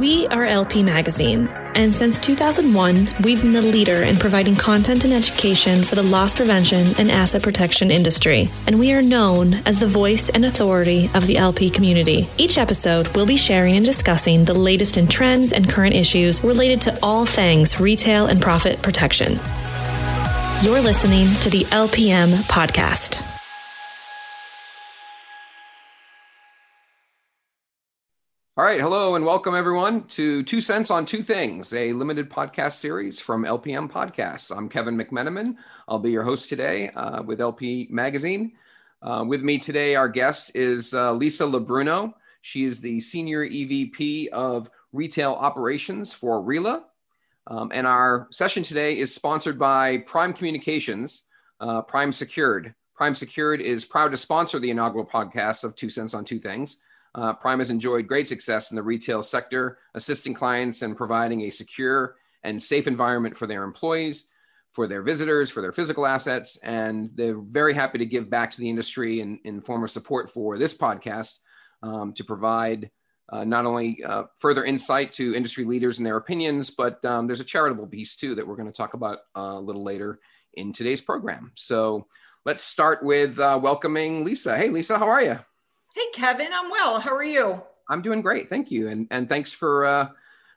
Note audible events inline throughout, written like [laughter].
We are LP Magazine, and since 2001, we've been the leader in providing content and education for the loss prevention and asset protection industry, and we are known as the voice and authority of the LP community. Each episode, we'll be sharing and discussing the latest in trends and current issues related to all things retail and profit protection. You're listening to the LPM podcast. All right, hello and welcome everyone to Two Cents on Two Things, a limited podcast series from LPM Podcasts. I'm Kevin McMenamin. I'll be your host today uh, with LP Magazine. Uh, with me today, our guest is uh, Lisa LaBruno. She is the Senior EVP of Retail Operations for RILA. Um, and our session today is sponsored by Prime Communications, uh, Prime Secured. Prime Secured is proud to sponsor the inaugural podcast of Two Cents on Two Things. Uh, Prime has enjoyed great success in the retail sector, assisting clients and providing a secure and safe environment for their employees, for their visitors, for their physical assets. And they're very happy to give back to the industry in, in form of support for this podcast um, to provide uh, not only uh, further insight to industry leaders and their opinions, but um, there's a charitable piece too that we're going to talk about uh, a little later in today's program. So let's start with uh, welcoming Lisa. Hey, Lisa, how are you? Hey, Kevin, I'm well. How are you? I'm doing great, thank you, and and thanks for uh,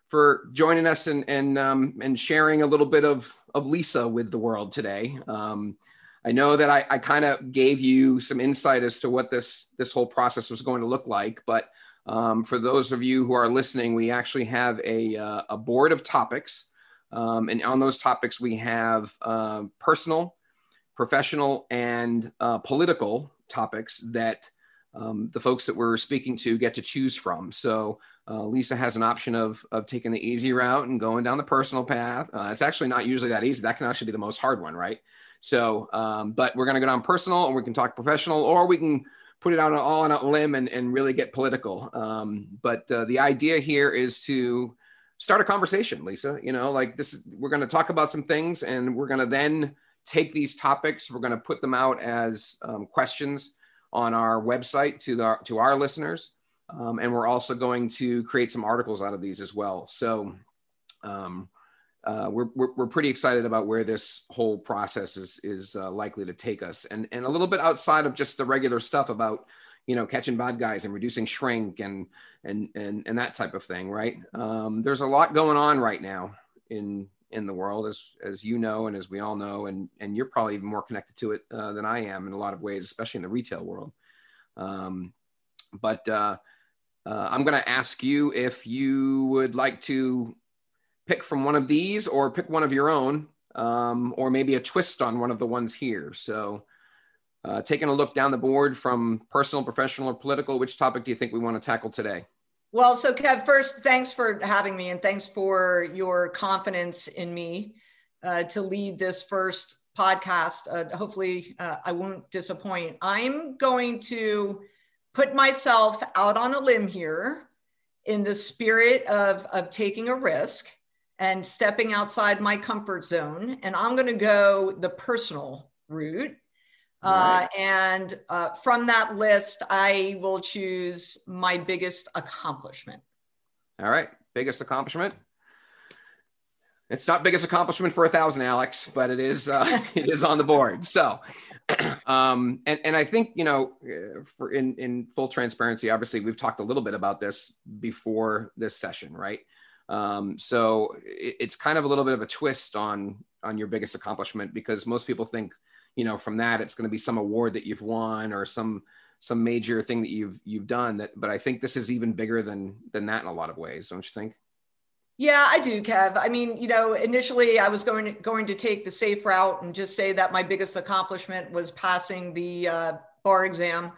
for joining us and and um, and sharing a little bit of of Lisa with the world today. Um, I know that I, I kind of gave you some insight as to what this this whole process was going to look like, but um, for those of you who are listening, we actually have a uh, a board of topics, um, and on those topics we have uh, personal, professional, and uh, political topics that um, the folks that we're speaking to get to choose from. So uh, Lisa has an option of, of taking the easy route and going down the personal path. Uh, it's actually not usually that easy. That can actually be the most hard one, right? So, um, but we're going to go down personal and we can talk professional, or we can put it out all on a limb and, and really get political. Um, but uh, the idea here is to start a conversation, Lisa. You know, like this, we're going to talk about some things and we're going to then take these topics, we're going to put them out as um, questions on our website to the to our listeners, um, and we're also going to create some articles out of these as well. So. Um, uh, we're, we're, we're, pretty excited about where this whole process is is uh, likely to take us, and and a little bit outside of just the regular stuff about you know catching bad guys and reducing shrink and and and and that type of thing, right? Um, there's a lot going on right now in in the world, as as you know and as we all know, and and you're probably even more connected to it uh, than I am in a lot of ways, especially in the retail world. Um, but uh, uh, I'm going to ask you if you would like to pick from one of these, or pick one of your own, um, or maybe a twist on one of the ones here. So. Uh, taking a look down the board from personal, professional, or political, which topic do you think we want to tackle today? Well, so Kev, first, thanks for having me and thanks for your confidence in me uh, to lead this first podcast. Uh, hopefully, uh, I won't disappoint. I'm going to put myself out on a limb here in the spirit of, of taking a risk and stepping outside my comfort zone. And I'm going to go the personal route uh, and uh, from that list, I will choose my biggest accomplishment. All right, biggest accomplishment. It's not biggest accomplishment for a thousand, Alex, but it is uh, [laughs] it is on the board. So, [clears throat] um, and and I think you know, for in in full transparency, obviously we've talked a little bit about this before this session, right? Um, so it, it's kind of a little bit of a twist on on your biggest accomplishment because most people think you know from that it's going to be some award that you've won or some some major thing that you've you've done that but i think this is even bigger than than that in a lot of ways don't you think? Yeah i do kev. I mean you know initially i was going to going to take the safe route and just say that my biggest accomplishment was passing the uh, bar exam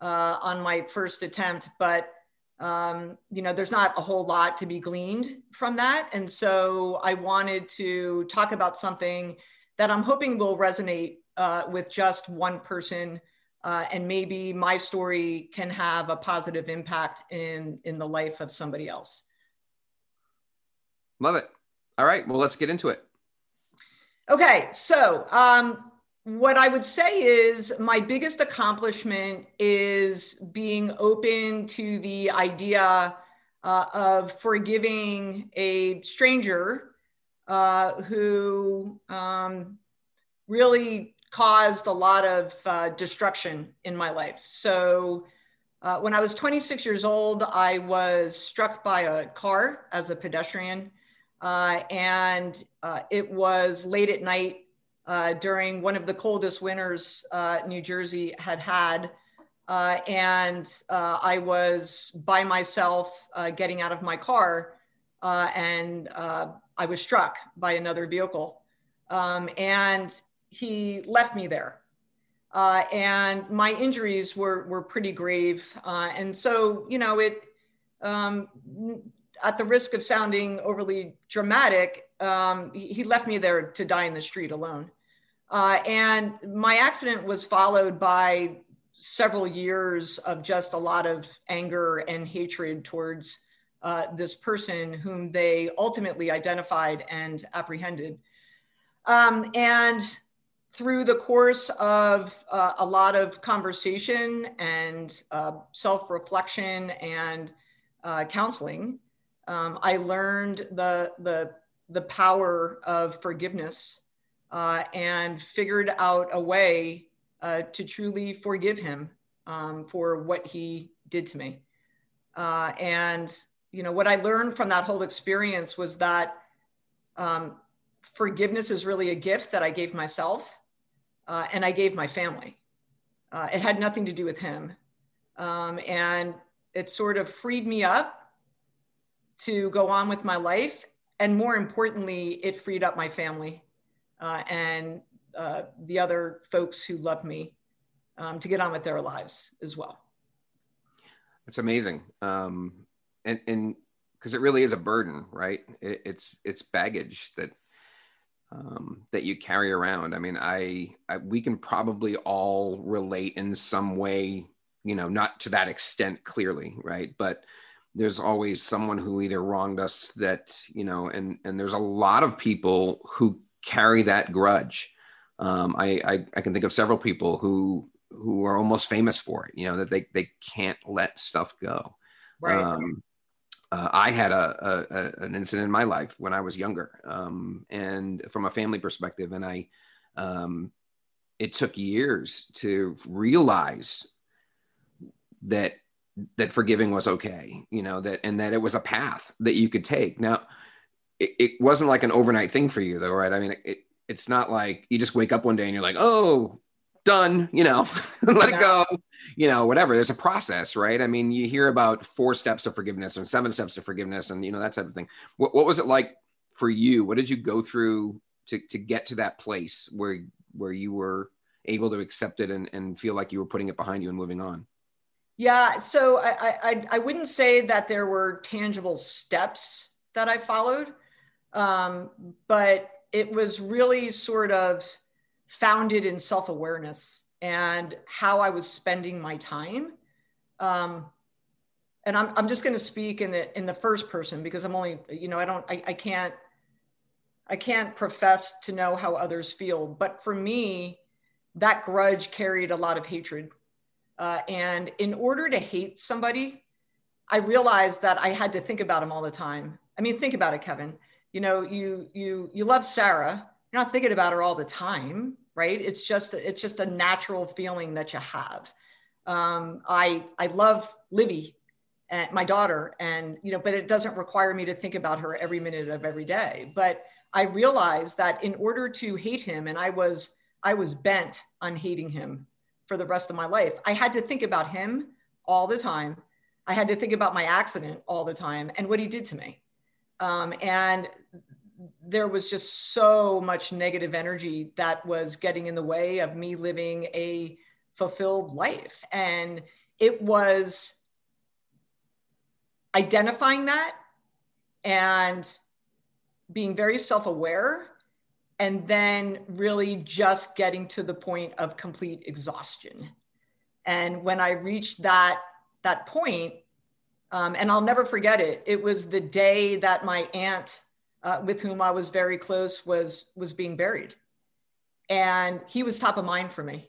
uh, on my first attempt but um, you know there's not a whole lot to be gleaned from that. And so i wanted to talk about something that i'm hoping will resonate uh, with just one person. Uh, and maybe my story can have a positive impact in, in the life of somebody else. Love it. All right. Well, let's get into it. Okay. So, um, what I would say is my biggest accomplishment is being open to the idea uh, of forgiving a stranger uh, who um, really caused a lot of uh, destruction in my life. So uh, when I was 26 years old, I was struck by a car as a pedestrian. Uh, and uh, it was late at night uh, during one of the coldest winters uh, New Jersey had had. And I was by myself getting out of my car, and I was struck by another vehicle. Um, and he left me there. Uh, and my injuries were were pretty grave. Uh, and so, you know, it um, at the risk of sounding overly dramatic, um, he left me there to die in the street alone. Uh, and my accident was followed by several years of just a lot of anger and hatred towards uh, this person whom they ultimately identified and apprehended. Um, and through the course of uh, a lot of conversation and uh, self reflection and uh, counseling, um, I learned the, the, the power of forgiveness uh, and figured out a way uh, to truly forgive him um, for what he did to me. Uh, and, you know, what I learned from that whole experience was that um, forgiveness is really a gift that I gave myself uh, and I gave my family. Uh, it had nothing to do with him. Um, and it sort of freed me up to go on with my life. And more importantly, it freed up my family uh, and uh, the other folks who love me um, to get on with their lives as well. That's amazing. Um, and, and because it really is a burden, right? It, it's, it's baggage that um, that you carry around. I mean, I, I, we can probably all relate in some way, you know, not to that extent clearly, right? But there's always someone who either wronged us that, you know, and and there's a lot of people who carry that grudge. Um, I, I I can think of several people who who are almost famous for it, you know, that they they can't let stuff go. Right. Um, uh, I had a, a, an incident in my life when I was younger, um, and from a family perspective, and I, um, it took years to realize that that forgiving was okay, you know that, and that it was a path that you could take. Now, it, it wasn't like an overnight thing for you, though, right? I mean, it, it's not like you just wake up one day and you're like, oh, done, you know, [laughs] let it go, you know, whatever. There's a process, right? I mean, you hear about four steps of forgiveness and seven steps of forgiveness and, you know, that type of thing. What, what was it like for you? What did you go through to, to get to that place where, where you were able to accept it and, and feel like you were putting it behind you and moving on? Yeah. So I, I, I wouldn't say that there were tangible steps that I followed. Um, but it was really sort of, founded in self awareness and how I was spending my time. Um, and I'm, I'm just going to speak in the in the first person because I'm only you know I don't I, I can't I can't profess to know how others feel, but for me, that grudge carried a lot of hatred. Uh, and in order to hate somebody, I realized that I had to think about him all the time. I mean, think about it, Kevin. You know, you you you love Sarah. You're not thinking about her all the time right? It's just it's just a natural feeling that you have. Um, i i love livy and my daughter and you know but it doesn't require me to think about her every minute of every day. But i realized that in order to hate him and i was i was bent on hating him for the rest of my life i had to think about him all the time. I had to think about my accident all the time and what he did to me. Um, and there was just so much negative energy that was getting in the way of me living a fulfilled life. And it was identifying that and being very self aware, and then really just getting to the point of complete exhaustion. And when I reached that, that point, um, and I'll never forget it, it was the day that my aunt uh, with whom I was very close was was being buried, and he was top of mind for me.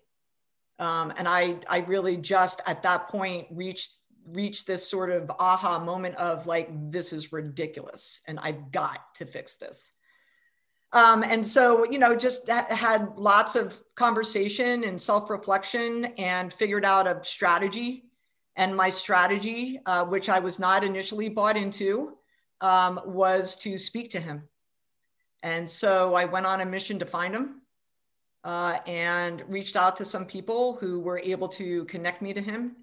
Um, and I I really just at that point reached reached this sort of aha moment of like, this is ridiculous and I've got to fix this. Um, and so, you know, just ha- had lots of conversation and self reflection and figured out a strategy. And my strategy, uh, which I was not initially bought into, um, was to speak to him. And so I went on a mission to find him uh, and reached out to some people who were able to connect me to him.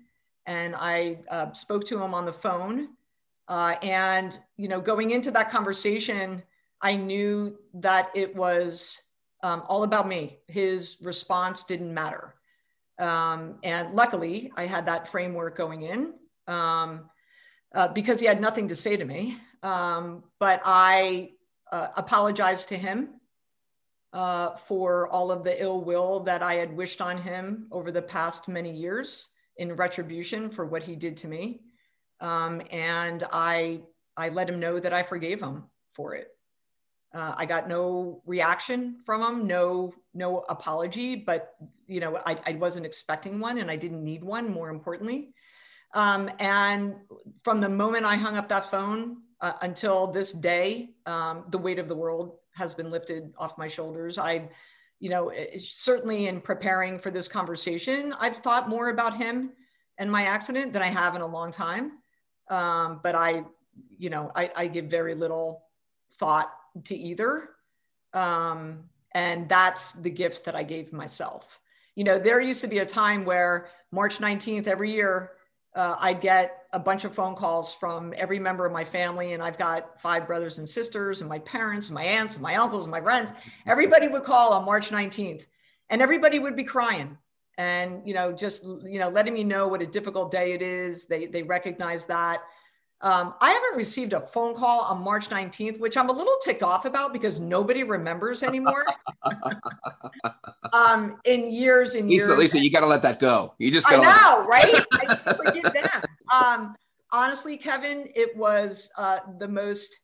And I uh, spoke to him on the phone. Uh, and, you know, going into that conversation, I knew that it was um, all about me. His response didn't matter. Um, and luckily, I had that framework going in um, uh, because he had nothing to say to me. Um, but I uh, apologized to him uh, for all of the ill will that I had wished on him over the past many years in retribution for what he did to me. Um, and I, I let him know that I forgave him for it. Uh, I got no reaction from him, no no apology, but you know I, I wasn't expecting one, and I didn't need one. More importantly, um, and from the moment I hung up that phone uh, until this day, um, the weight of the world has been lifted off my shoulders. I, you know, certainly in preparing for this conversation, I've thought more about him and my accident than I have in a long time. Um, but I, you know, I, I give very little thought to either. Um, and that's the gift that I gave myself. You know, there used to be a time where March 19th every year, uh, I'd get a bunch of phone calls from every member of my family. And I've got five brothers and sisters, and my parents, and my aunts, and my uncles, and my friends. Everybody would call on March 19th, and everybody would be crying and you know just you know letting me know what a difficult day it is they they recognize that um, I haven't received a phone call on March 19th, which I'm a little ticked off about because nobody remembers anymore. [laughs] um, in years and years. Lisa, Lisa, you got to let that go. You just got to. I know, [laughs] right? I forget them. Um, honestly, Kevin, it was uh, the most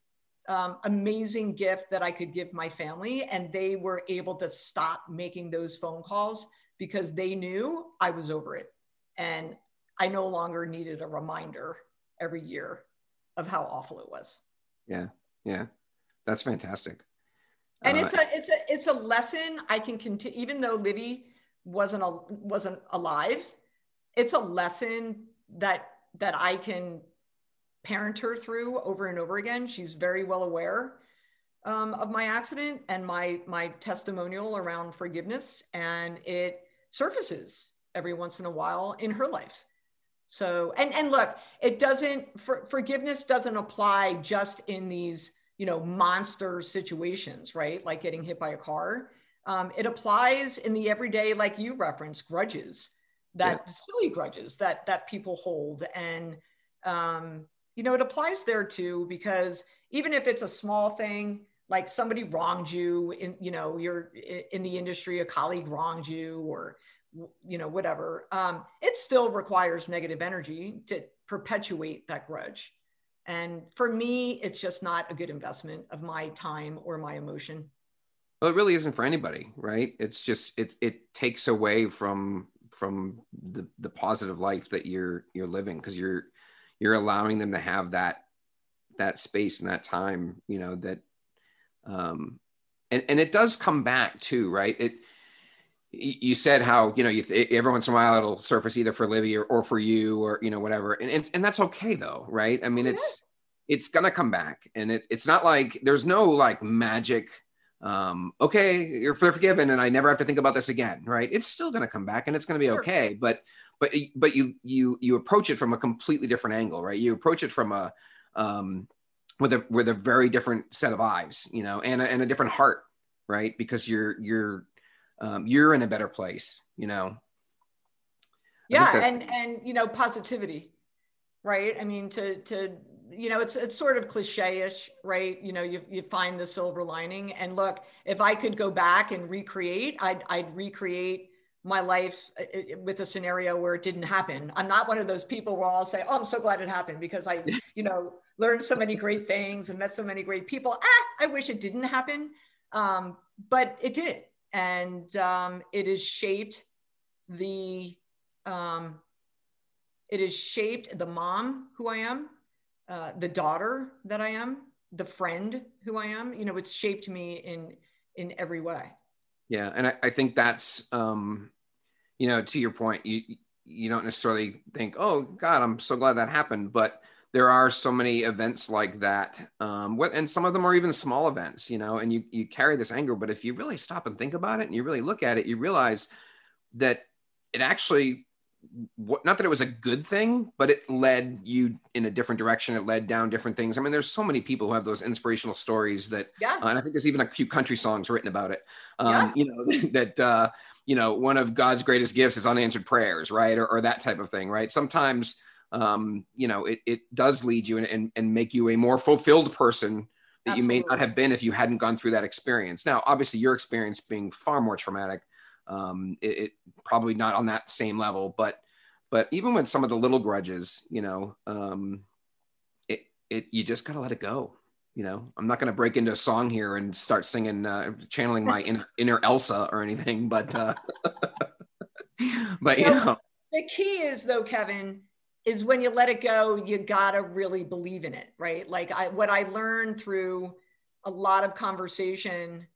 um, amazing gift that I could give my family, and they were able to stop making those phone calls because they knew I was over it, and I no longer needed a reminder every year of how awful it was. Yeah, yeah, that's fantastic. And uh, it's a it's a it's a lesson I can continue. Even though Livy wasn't a, wasn't alive, it's a lesson that that I can parent her through over and over again. She's very well aware um, of my accident and my my testimonial around forgiveness, and it surfaces every once in a while in her life. So, and and look, it doesn't for, forgiveness doesn't apply just in these you know monster situations, right? Like getting hit by a car. Um, it applies in the everyday, like you reference, grudges that yeah. silly grudges that that people hold, and um, you know it applies there too because even if it's a small thing, like somebody wronged you in you know you're in the industry, a colleague wronged you, or you know, whatever, um, it still requires negative energy to perpetuate that grudge. And for me, it's just not a good investment of my time or my emotion. Well, it really isn't for anybody, right? It's just it it takes away from from the, the positive life that you're you're living because you're you're allowing them to have that that space and that time, you know, that um and, and it does come back too, right? It you said how you know you th- every once in a while it'll surface either for Livy or, or for you or you know whatever. And and, and that's okay though right? I mean oh, it's it's gonna come back. And it, it's not like there's no like magic um okay you're forgiven and I never have to think about this again right? It's still gonna come back and it's gonna be okay but but but you you you approach it from a completely different angle right? You approach it from a um with a with a very different set of eyes you know and a, and a different heart right? Because you're you're um, you're in a better place you know? Yeah and and you know positivity right? I mean to to you know it's it's sort of cliche-ish right? You know you, you find the silver lining. And look if i could go back and recreate i'd, I'd recreate my life uh, uh, with a scenario where it didn't happen. I'm not one of those people where i'll say oh i'm so glad it happened because i [laughs] you know learned so many great things and met so many great people. Ah, i wish it didn't happen. Um, but it did and um, it has shaped the um, it has shaped the mom who I am, uh, the daughter that I am, the friend who I am. You know, it's shaped me in in every way. Yeah, and I, I think that's um, you know, to your point, you you don't necessarily think, oh God, I'm so glad that happened, but there are so many events like that, um, and some of them are even small events, you know, and you you carry this anger, but if you really stop and think about it and you really look at it, you realize that it actually what, not that it was a good thing, but it led you in a different direction. It led down different things. I mean, there's so many people who have those inspirational stories that, yeah. Uh, and I think there's even a few country songs written about it. Um, yeah. You know [laughs] that uh, you know one of God's greatest gifts is unanswered prayers, right, or, or that type of thing, right? Sometimes um, you know it, it does lead you and, and, and make you a more fulfilled person that Absolutely. you may not have been if you hadn't gone through that experience. Now, obviously, your experience being far more traumatic um, it, it, probably not on that same level, but but even with some of the little grudges, you know, um, it it you just gotta let it go. You know, I'm not gonna break into a song here and start singing, uh, channeling my inner, [laughs] inner Elsa or anything, but uh, [laughs] but you know, the key is though, Kevin, is when you let it go, you gotta really believe in it, right? Like I what I learned through a lot of conversation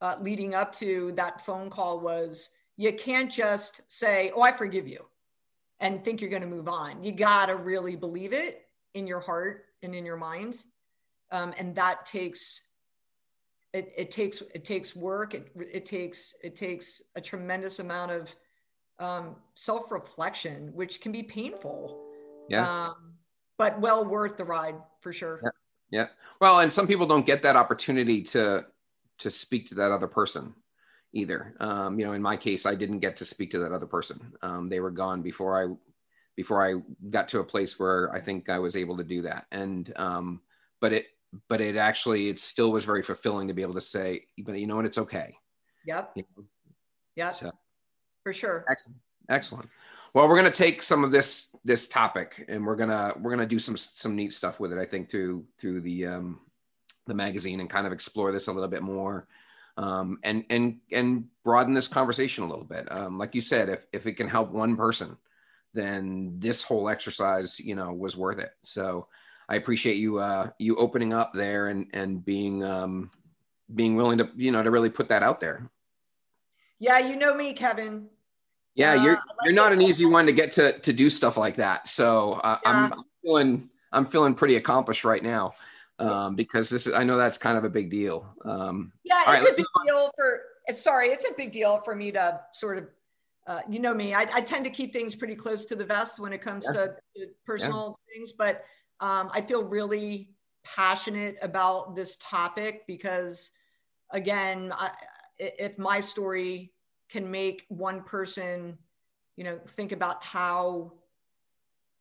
uh, leading up to that phone call was you can't just say, Oh, I forgive you and think you're to move on. You got to really believe it in your heart and in your mind. Um, and that takes it, it takes it takes work it, it takes it takes a tremendous amount of um, self-reflection which can be painful yeah um, but well worth the ride for sure yeah. yeah well and some people don't get that opportunity to to speak to that other person either. Um, you know, in my case, I didn't get to speak to that other person. Um, they were gone before I before I got to a place where I think I was able to do that. And um, but it but it actually it still was very fulfilling to be able to say, but you know what, it's okay. Yep. You know? Yep. So, for sure. Excellent. Excellent. Well, we're going to take some of this this topic and we're gonna we're gonna do some some neat stuff with it. I think through through the um, the magazine and kind of explore this a little bit more um, and and and broaden this conversation a little bit. Um, like you said, if if it can help one person, then this whole exercise, you know, was worth it. So I appreciate you uh, you opening up there and and being um, being willing to you know to really put that out there. Yeah, you know me, Kevin. Yeah, you're uh, like you're not an easy one to get to to do stuff like that. So uh, yeah. I'm, I'm feeling I'm feeling pretty accomplished right now um, because this is I know that's kind of a big deal. Um, yeah, it's right, a big deal for. Sorry, it's a big deal for me to sort of. Uh, you know me, I, I, tend to keep things pretty close to the vest when it comes yeah. to, personal yeah. things, but um, I feel really passionate about this topic because, again, I, if my story can make one person, you know, think about how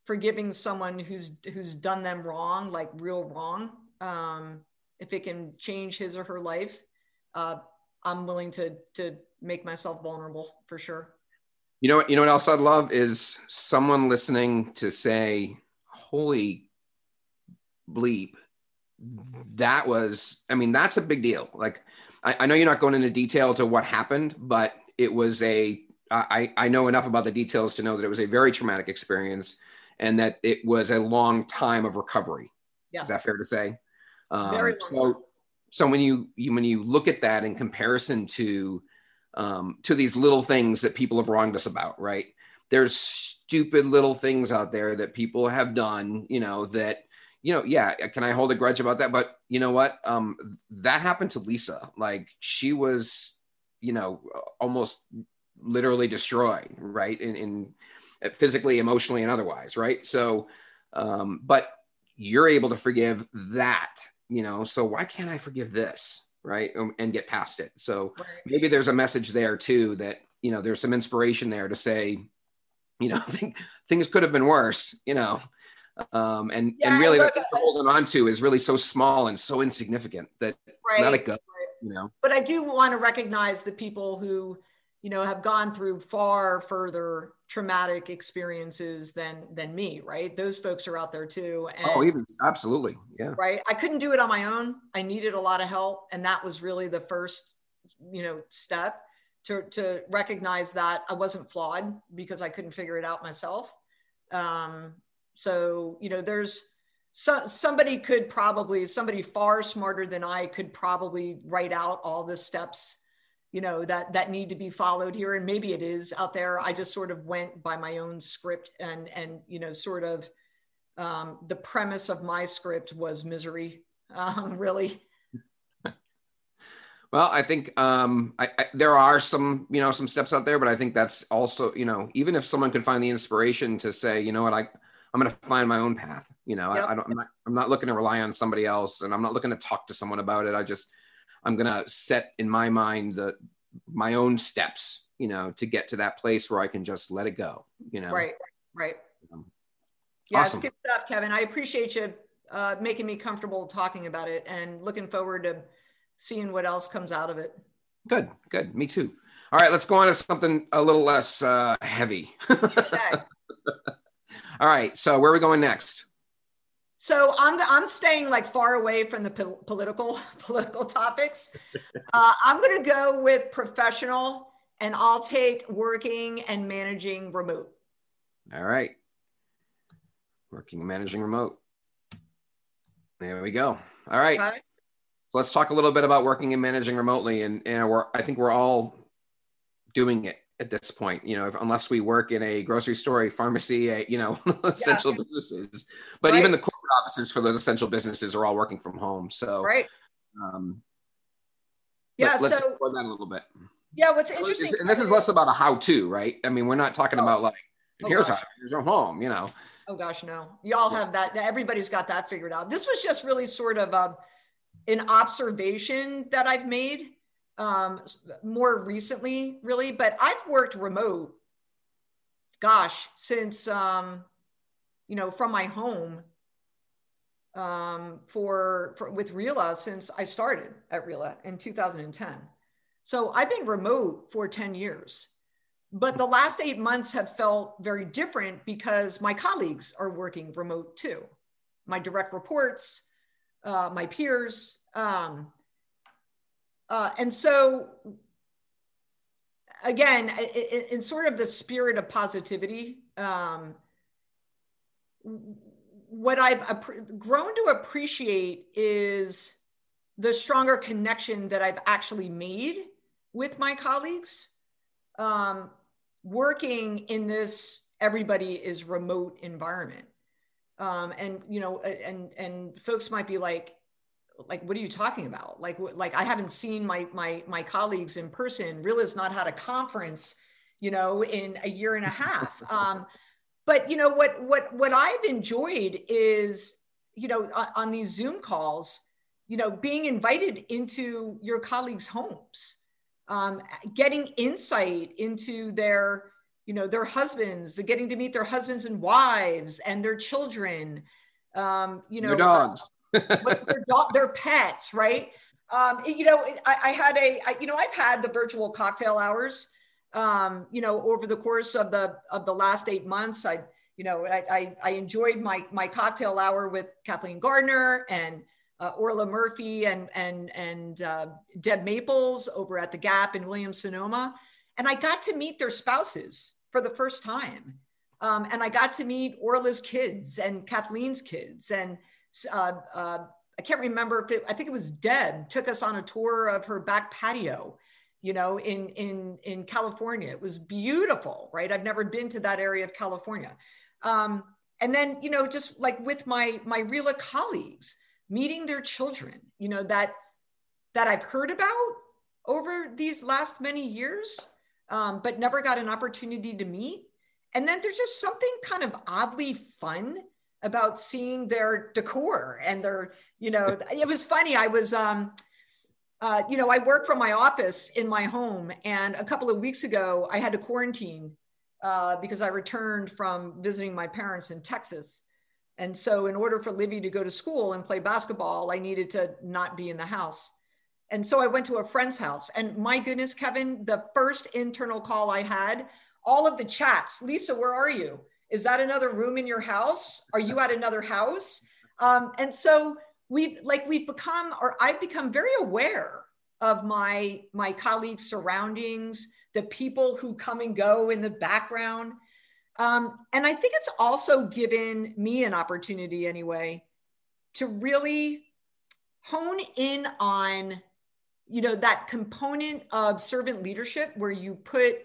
forgiving someone who's who's done them wrong, like real wrong, um, if it can change his or her life, uh, I'm willing to to make myself vulnerable for sure. You know what? You know what else I'd love is someone listening to say, "Holy bleep, that was." I mean, that's a big deal. Like, I, I know you're not going into detail to what happened, but it was a. I I know enough about the details to know that it was a very traumatic experience, and that it was a long time of recovery. Yeah. Is that fair to say? Um, so, so when you, you when you look at that in comparison to um, to these little things that people have wronged us about, right? There's stupid little things out there that people have done, you know, that you know, yeah, can I hold a grudge about that? But you know what? Um, that happened to Lisa. Like she was, you know, almost literally destroyed, right? In, in physically, emotionally, and otherwise, right? So, um, but you're able to forgive that you know so why can't i forgive this right um, and get past it so maybe there's a message there too that you know there's some inspiration there to say you know [laughs] things could have been worse you know um, and yeah, and really what they're holding on to is really so small and so insignificant that right, let it go. You know? But i do want to recognize the people who you know have gone through far further traumatic experiences than than me right? Those folks are out there too and, oh even absolutely yeah. Right? I couldn't do it on my own. I needed a lot of help and that was really the first you know step to to recognize that i wasn't flawed because i couldn't figure it out myself. Um, so, you know, there's so, somebody could probably, somebody far smarter than I could probably write out all the steps, you know, that, that need to be followed here. And maybe it is out there. I just sort of went by my own script and, and, you know, sort of um, the premise of my script was misery, [laughs] um, really. Well, I think um, I, I, there are some, you know, some steps out there, but I think that's also, you know, even if someone could find the inspiration to say, you know what, I, I'm going to find my own path. You know, yep. I, I, don't, I'm not, I'm not looking to rely on somebody else, and I'm not looking to talk to someone about it. I just, I'm going to set in my mind the my own steps, you know, to get to that place where I can just let it go. You know, right, right. Um, yeah, awesome. it's good stuff, Kevin. I appreciate you uh, making me comfortable talking about it, and looking forward to seeing what else comes out of it. Good, good. Me too. All right, let's go on to something a little less uh, heavy. okay. [laughs] All right, so where are we going next? So I'm I'm staying like far away from the po- political [laughs] political topics. [laughs] Uh, I'm going to go with professional, and I'll take working and managing remote. All right, working and managing remote. There we go. All right. Okay let's talk a little bit about working and managing remotely. And, and we're, I think we're all doing it at this point, you know, if, unless we work in a grocery store, a pharmacy, a, you know, [laughs] essential yeah. businesses, but right. even the corporate offices for those essential businesses are all working from home. So, right. Um, yeah. Let, us so, explore that a little bit. Yeah. What's interesting. and this is less about a how to, right? I mean, we're not talking oh. about like, oh, here's gosh. how, here's our home, you know? Oh gosh, no. Y'all have that. Everybody's got that figured out. This was just really sort of, a an observation that I've made um, more recently, really, but I've worked remote, gosh, since, um, you know, from my home um, for, for with RILA since I started at RILA in 2010. So I've been remote for 10 years. But the last eight months have felt very different because my colleagues are working remote too. My direct reports, uh, my peers. Um, uh, and so, again, in, in, sort of the spirit of positivity, um, what I've grown to appreciate is the stronger connection that I've actually made with my colleagues. Um, working in this everybody is remote environment um, and you know and and folks might be like like what are you talking about? Like like i haven't seen my my my colleagues in person really has not had a conference you know in a year and a half. [laughs] Um, but you know what what what i've enjoyed is you know on, on these zoom calls you know being invited into your colleagues homes um, getting insight into their you know their husbands getting to meet their husbands and wives and their children um, you know their dogs uh, their, do- their pets right um, you know I, I had a I, you know i've had the virtual cocktail hours um, you know over the course of the of the last eight months i you know i i, I enjoyed my my cocktail hour with kathleen gardner and uh, Orla Murphy and and and uh, Deb Maples over at the Gap in Williams Sonoma, and I got to meet their spouses for the first time. Um, and I got to meet Orla's kids and Kathleen's kids. And uh, uh, I can't remember if it, I think it was Deb took us on a tour of her back patio, you know, in, in, in California. It was beautiful, right? I've never been to that area of California. Um, and then, you know, just like with my, my RILA colleagues, meeting their children, you know, that, that I've heard about over these last many years um, but never got an opportunity to meet. And then there's just something kind of oddly fun about seeing their decor and their, you know, it was funny. I was, um, uh, you know, I work from my office in my home, and a couple of weeks ago, I had to quarantine uh, because I returned from visiting my parents in Texas. And so, in order for Livy to go to school and play basketball, I needed to not be in the house. And so I went to a friend's house. And my goodness, Kevin, the first internal call I had, all of the chats Lisa, where are you? Is that another room in your house? Are you at another house? Um, and so we've like we've become or I've become very aware of my my colleagues' surroundings, the people who come and go in the background. Um, and I think it's also given me an opportunity, anyway, to really hone in on, you know, that component of servant leadership where you put,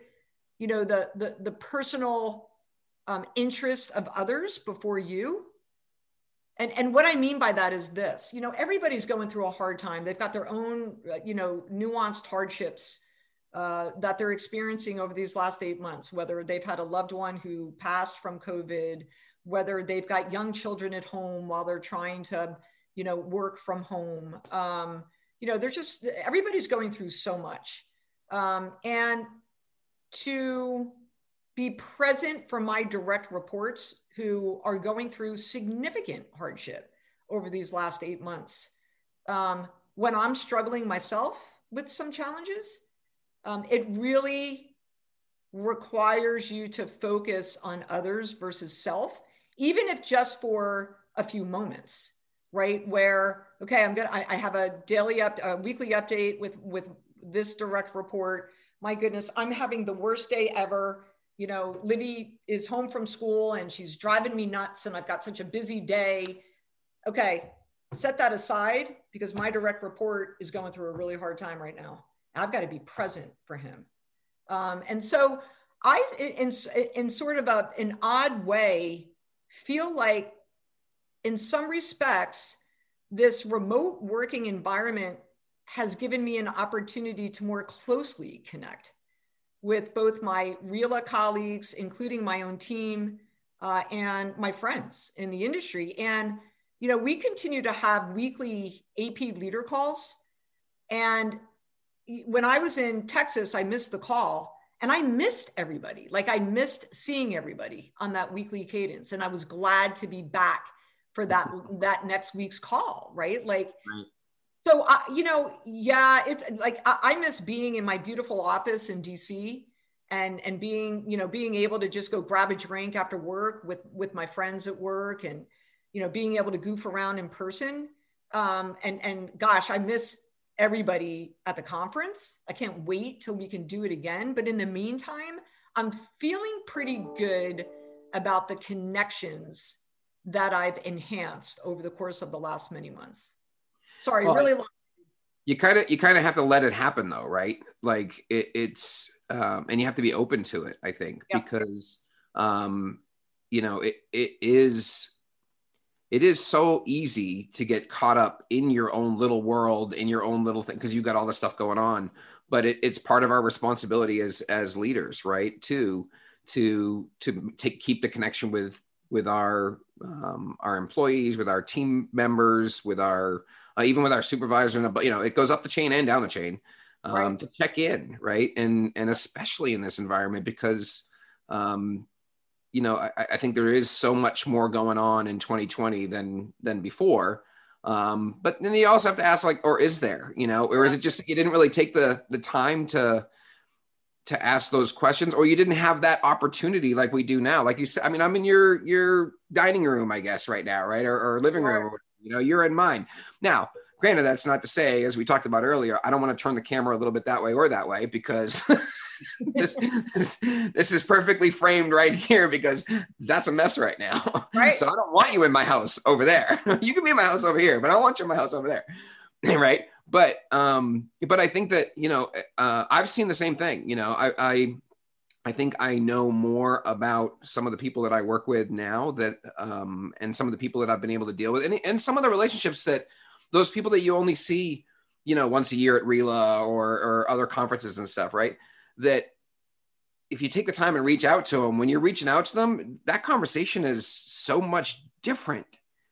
you know, the the, the personal um, interests of others before you. And, and what I mean by that is this, you know, everybody's going through a hard time. They've got their own, uh, you know, nuanced hardships uh, that they're experiencing over these last eight months, whether they've had a loved one who passed from COVID, whether they've got young children at home while they're trying to, you know, work from home. Um, you know, they're just, everybody's going through so much. Um, and to be present for my direct reports who are going through significant hardship over these last eight months. Um, when I'm struggling myself with some challenges, um, it really requires you to focus on others versus self, even if just for a few moments, right? Where, okay, I'm gonna, I, I have a daily up, a weekly update with, with this direct report. My goodness, I'm having the worst day ever. You know, Livy is home from school and she's driving me nuts and I've got such a busy day. Okay, set that aside because my direct report is going through a really hard time right now. I've got to be present for him. Um, and so I, in, in sort of a, an odd way, feel like in some respects, this remote working environment has given me an opportunity to more closely connect with both my RILA colleagues, including my own team, uh, and my friends in the industry. And, you know, we continue to have weekly AP leader calls. And when I was in Texas, I missed the call and I missed everybody. Like I missed seeing everybody on that weekly cadence. And I was glad to be back for that that next week's call, right? Like right. So I, you know, yeah, it's like I, I miss being in my beautiful office in DC and and being, you know, being able to just go grab a drink after work with with my friends at work and you know, being able to goof around in person. Um, and and gosh, I miss everybody at the conference. I can't wait till we can do it again. But in the meantime, I'm feeling pretty good about the connections that I've enhanced over the course of the last many months. Sorry, well, really long. You kind of you kind of have to let it happen though, right? Like it, it's um, and you have to be open to it. I think yep. because um, you know it it is it is so easy to get caught up in your own little world in your own little thing because you've got all this stuff going on but it, it's part of our responsibility as as leaders right to to to take keep the connection with with our um, our employees with our team members with our uh, even with our supervisor and you know it goes up the chain and down the chain um, right. to check in right and and especially in this environment because um, you know, I, I, think there is so much more going on in 2020 than than before. Um, but then you also have to ask, like, or is there, you know, or is it just you didn't really take the the time to to ask those questions, or you didn't have that opportunity like we do now? Like you said, I mean, I'm in your your dining room, I guess, right now, right, or, or living room. You know, you're in mine now. Granted, that's not to say, as we talked about earlier, I don't want to turn the camera a little bit that way or that way because [laughs] this, this, this is perfectly framed right here because that's a mess right now. Right. So I don't want you in my house over there. [laughs] you can be in my house over here, but I don't want you in my house over there. [clears throat] right. But um, but I think that you know uh, I've seen the same thing. You know, I, I I think I know more about some of the people that I work with now that um, and some of the people that I've been able to deal with and, and some of the relationships that those people that you only see, you know, once a year at RILA or, or other conferences and stuff, right? that if you take the time and reach out to them, when you're reaching out to them, that conversation is so much different.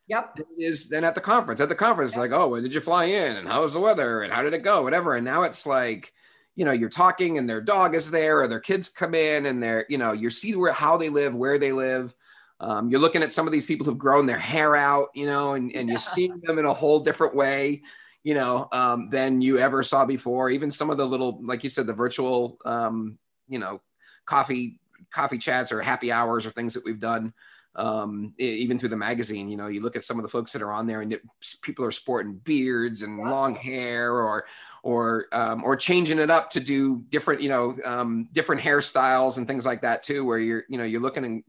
Yep. Than is than at the conference. At the conference, yep. like, oh, when did you fly in? And how was the weather? And how did it go? Whatever. And now it's like, you know, you're talking and their dog is there or their kids come in and they're, you know, you see where how they live, where they live. Um, you're looking at some of these people who've grown their hair out, you know, and, and yeah. you see them in a whole different way you know, um, than you ever saw before. Even some of the little, like you said, the virtual, um, you know, coffee coffee chats or happy hours or things that we've done. Um, even through the magazine, you know, you look at some of the folks that are on there, and it, people are sporting beards and long hair, or or um, or changing it up to do different you know um, different hairstyles and things like that too where you're you know you're looking and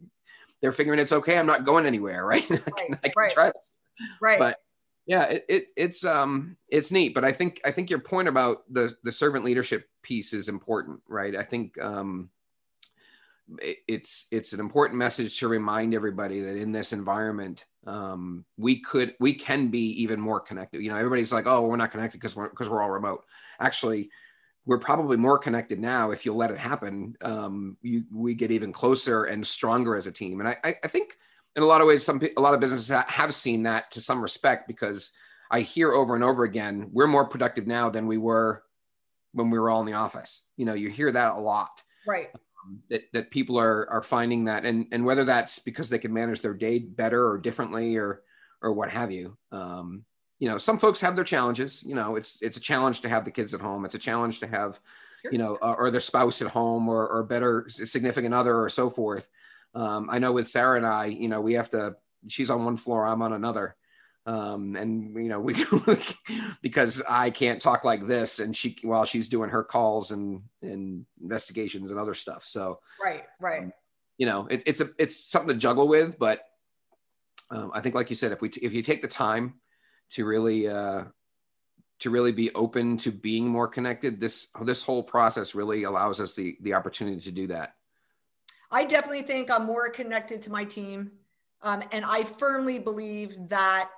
they're figuring it's okay i'm not going anywhere right, [laughs] right I, can, I can right. try this. Right. But yeah it, it, it's um it's neat but i think i think your point about the the servant leadership piece is important right? I think um it's it's an important message to remind everybody that in this environment um we could we can be even more connected you know everybody's like oh we're not connected because we're because we're all remote actually we're probably more connected now if you'll let it happen um you we get even closer and stronger as a team and i i think in a lot of ways, some a lot of businesses have seen that to some respect because I hear over and over again, we're more productive now than we were when we were all in the office. You know, you hear that a lot. Right. Um, that, that people are are finding that, and and whether that's because they can manage their day better or differently, or or what have you. Um, you know, some folks have their challenges. You know, it's it's a challenge to have the kids at home. It's a challenge to have, sure. you know, uh, or their spouse at home, or or better significant other, or so forth. Um, I know with Sarah and I, you know, we have to, she's on one floor, I'm on another. Um, and you know, we, [laughs] because I can't talk like this and she, while she's doing her calls and, and investigations and other stuff. So, right, right. Um, you know, it, it's a, it's something to juggle with, but um, I think, like you said, if we, t- if you take the time to really, uh, to really be open to being more connected, this, this whole process really allows us the, the opportunity to do that. I definitely think I'm more connected to my team. Um, and I firmly believe that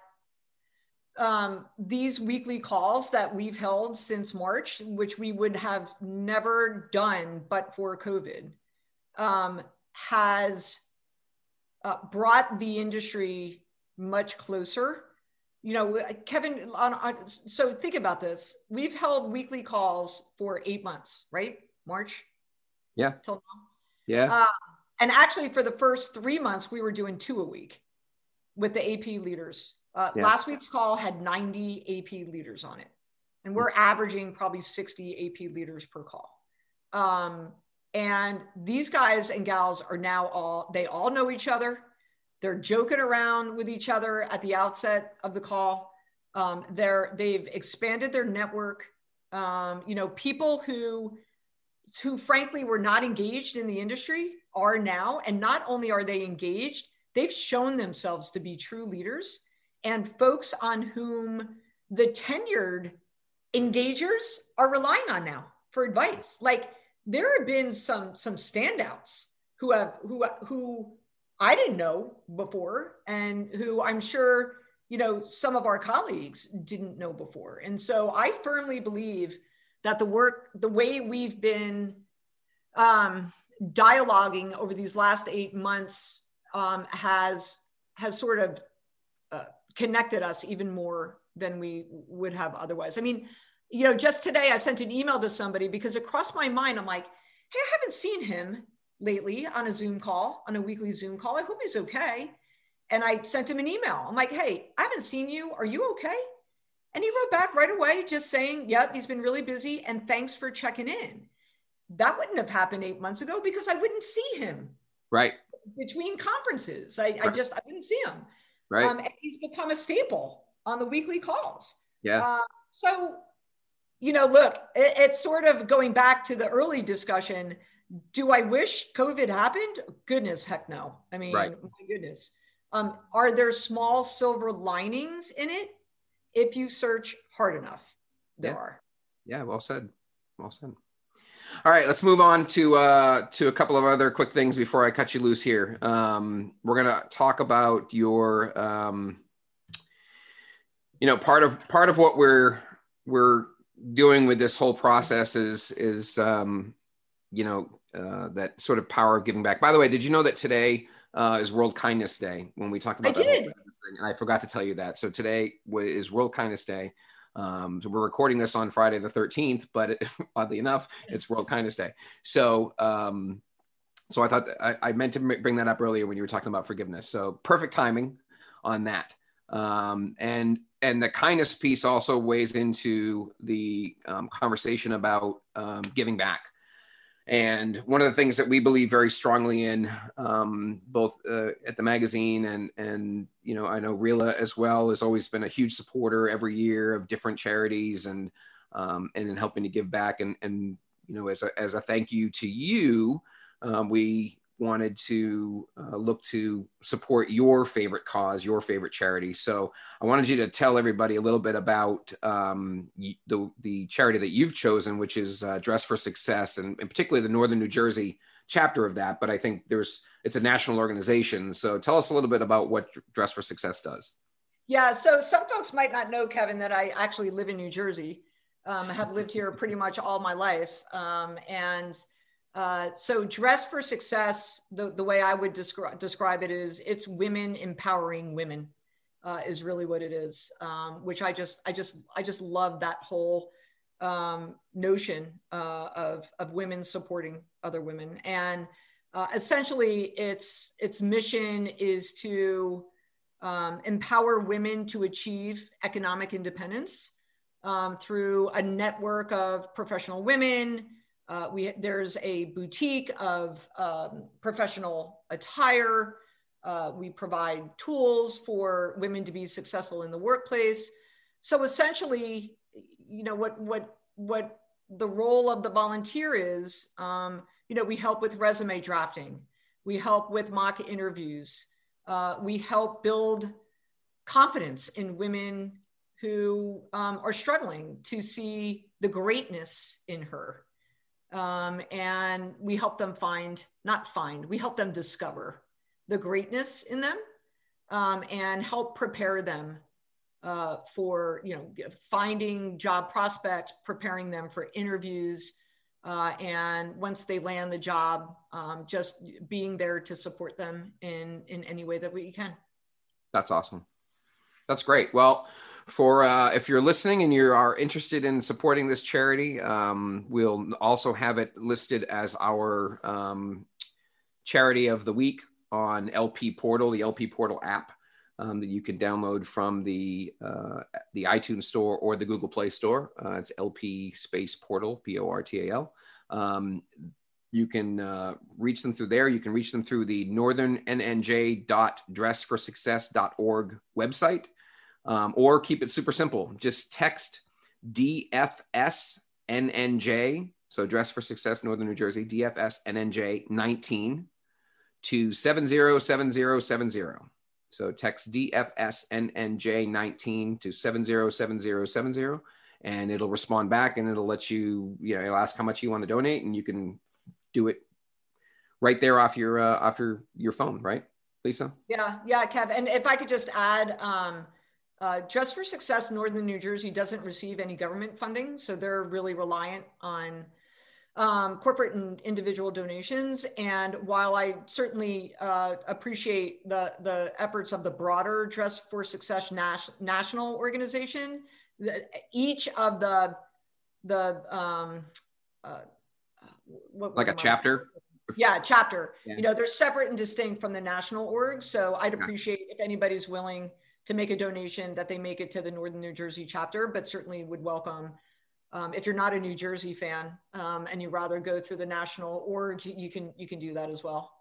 um, these weekly calls that we've held since March, which we would have never done but for COVID, um, has uh, brought the industry much closer. You know, Kevin, on, on, so think about this. We've held weekly calls for eight months, right? March? Yeah. Till now. Yeah. Uh, and actually, for the first three months, we were doing two a week with the AP leaders. Uh, yeah. Last week's call had 90 AP leaders on it, and we're averaging probably 60 AP leaders per call. Um, and these guys and gals are now all, they all know each other. They're joking around with each other at the outset of the call. Um, they're, they've expanded their network. Um, you know, people who who frankly were not engaged in the industry are now. And not only are they engaged, they've shown themselves to be true leaders and folks on whom the tenured engagers are relying on now for advice. Like there have been some some standouts who have who who I didn't know before and who I'm sure you know some of our colleagues didn't know before. And so I firmly believe that the work, the way we've been um, dialoguing over these last eight months um, has has sort of connected us even more than we would have otherwise. I mean, you know, just today I sent an email to somebody because it crossed my mind. I'm like, hey, I haven't seen him lately on a Zoom call, on a weekly Zoom call. I hope he's okay. And I sent him an email. I'm like, hey, I haven't seen you. Are you okay? And he wrote back right away, just saying, Yep, he's been really busy and thanks for checking in. That wouldn't have happened eight months ago because I wouldn't see him. Right. Between conferences, I, right. I just, I didn't see him. Right. Um, and he's become a staple on the weekly calls. Yeah. Uh, so, you know, look, it, it's sort of going back to the early discussion. Do I wish COVID happened? Goodness, heck no. I mean, right. my goodness. Um, are there small silver linings in it? if you search hard enough, there yeah. are. Yeah, well said. Well said. All right, let's move on to uh, to a couple of other quick things before I cut you loose here. Um, we're gonna talk about your, um, you know, part of part of what we're we're doing with this whole process is is um, you know uh, that sort of power of giving back. By the way, did you know that today uh, is World Kindness Day when we talked about I that did. Thing, and I forgot to tell you that. So today is World Kindness Day. Um, so we're recording this on Friday the 13th, but it, [laughs] oddly enough, it's World Kindness Day. So um, so I thought I, I, meant to bring that up earlier when you were talking about forgiveness. So perfect timing on that. Um, and and the kindness piece also weighs into the um, conversation about um, giving back. And one of the things that we believe very strongly in, um, both uh, at the magazine and and you know I know RILA as well has always been a huge supporter every year of different charities and um, and in helping to give back. And, and you know, as a, as a thank you to you, um, we wanted to uh, look to support your favorite cause, your favorite charity. So I wanted you to tell everybody a little bit about um, the, the charity that you've chosen, which is uh, Dress for Success, and, and, particularly the Northern New Jersey chapter of that. But I think there's it's a national organization. So tell us a little bit about what Dress for Success does. Yeah, so some folks might not know, Kevin, that I actually live in New Jersey. Um, have lived here pretty much all my life, um, and uh, so dress for success, the, the way I would descri- describe it is it's women empowering women uh, is really what it is, um, which I just, I just, I just love that whole um, notion uh, of, of women supporting other women. And uh, essentially its, its mission is to um, empower women to achieve economic independence um, through a network of professional women, uh, we, there's a boutique of um, professional attire. Uh, we provide tools for women to be successful in the workplace. So essentially, you know, what, what, what the role of the volunteer is, um, you know, we help with resume drafting. We help with mock interviews. Uh, we help build confidence in women who um, are struggling to see the greatness in her um, and we help them find, not find, we help them discover the greatness in them um, and help prepare them uh, for, you know, finding job prospects, preparing them for interviews. Uh, and once they land the job, um, just being there to support them in, in any way that we can. That's awesome. That's great. Well, for uh, if you're listening and you are interested in supporting this charity, um, we'll also have it listed as our um, charity of the week on LP Portal, the LP Portal app um, that you can download from the uh, the iTunes Store or the Google Play Store. Uh, it's LP Space Portal, P O R T A L. Um, you can uh, reach them through there. You can reach them through the northernnj.dressforsuccess.org website um, or keep it super simple. Just text DFS NNJ, so Dress for Success Northern New Jersey, DFS NNJ 19 to 707070. So text DFS NNJ 19 to 707070 and it'll respond back and it'll let you, you know, it'll ask how much you want to donate and you can do it right there off your uh, off your your phone, right? Lisa? Yeah, yeah, Kev. And if I could just add, um, uh, Dress for Success Northern New Jersey doesn't receive any government funding, so they're really reliant on um, corporate and individual donations. And while I certainly uh, appreciate the, the efforts of the broader Dress for Success nas- national organization, the, each of the the um, uh, what, like a chapter. Yeah, chapter. Yeah. You know, they're separate and distinct from the national org. So I'd appreciate if anybody's willing to make a donation that they make it to the Northern New Jersey chapter, but certainly would welcome. Um, if you're not a New Jersey fan um, and you rather go through the national org, you can you can do that as well.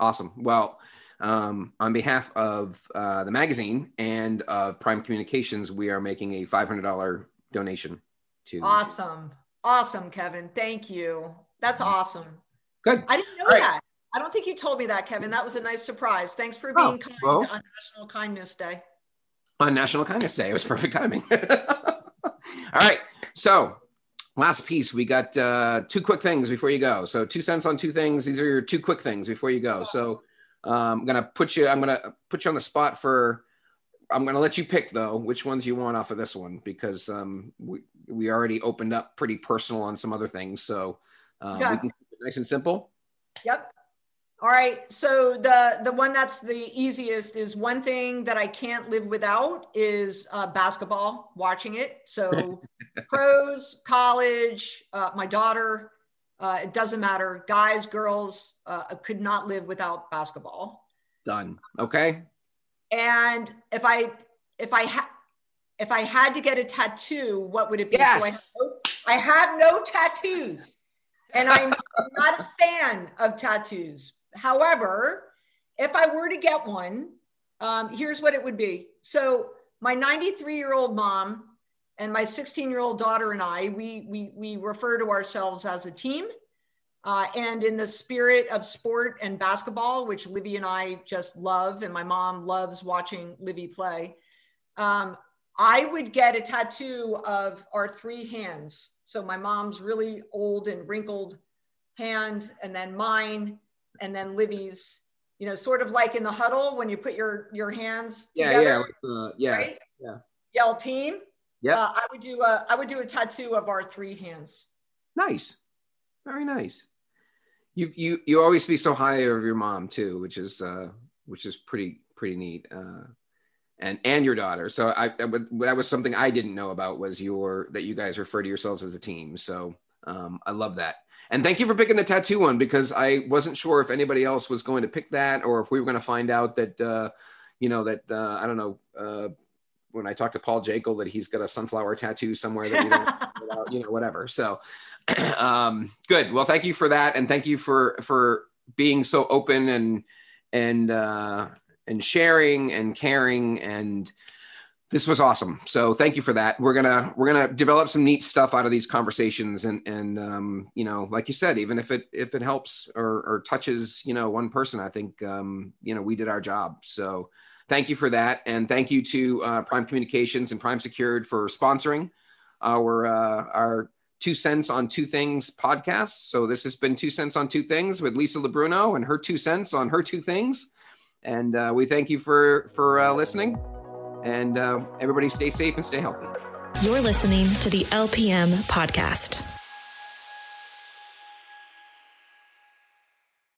Awesome. Well, um, on behalf of uh, the magazine and uh, Prime Communications, we are making a $500 donation to. Awesome. Awesome, Kevin. Thank you. That's mm-hmm. awesome. Good. I didn't know right. that. I don't think you told me that, Kevin. That was a nice surprise. Thanks for being oh, kind well, on National Kindness Day on National Kindness Day. It was perfect timing. [laughs] All right. So, last piece, we got uh, two quick things before you go. So, two cents on two things. These are your two quick things before you go. So, um, I'm gonna put you. I'm gonna put you on the spot for. I'm gonna let you pick though which ones you want off of this one because um, we we already opened up pretty personal on some other things. So um, yeah. we can keep it nice and simple. Yep. All right. So the the one that's the easiest is one thing that I can't live without is uh, basketball. Watching it. So [laughs] pros, college, uh, my daughter. Uh, it doesn't matter. Guys, girls. Uh, could not live without basketball. Done. Okay. And if I if I had if I had to get a tattoo, what would it be? Yes. So I, have no, I have no tattoos, and I'm not a fan of tattoos However, if I were to get one, um, here's what it would be. So, my 93 year old mom and my 16 year old daughter and I, we, we, we refer to ourselves as a team. Uh, and in the spirit of sport and basketball, which Livy and I just love, and my mom loves watching Livy play, um, I would get a tattoo of our three hands. So my mom's really old and wrinkled hand, and then mine, and then Livy's. You know, sort of like in the huddle when you put your your hands together. Yeah, yeah, uh, yeah, right? yeah. Yell team. Yeah. Uh, I would do a I would do a tattoo of our three hands. Nice, very nice. You you you always speak so high of your mom too, which is uh, which is pretty pretty neat. Uh, and and your daughter. So I, I would, that was something I didn't know about was your that you guys refer to yourselves as a team. So um, I love that. And thank you for picking the tattoo one because I wasn't sure if anybody else was going to pick that or if we were going to find out that uh, you know that uh, I don't know uh, when I talked to Paul Jekyll that he's got a sunflower tattoo somewhere that we don't, [laughs] you know, whatever. So [clears throat] um, good. Well, thank you for that, and thank you for for being so open and and uh, and sharing and caring and this was awesome. So thank you for that. We're gonna we're gonna develop some neat stuff out of these conversations, and and um, you know, like you said, even if it if it helps or, or touches you know one person, I think um, you know we did our job. So thank you for that, and thank you to uh, Prime Communications and Prime Secured for sponsoring our uh, our two cents on two things podcast. So this has been two cents on two things with Lisa LaBruno and her two cents on her two things, and uh, we thank you for for uh, listening. And uh, everybody stay safe and stay healthy. You're listening to the LPM podcast.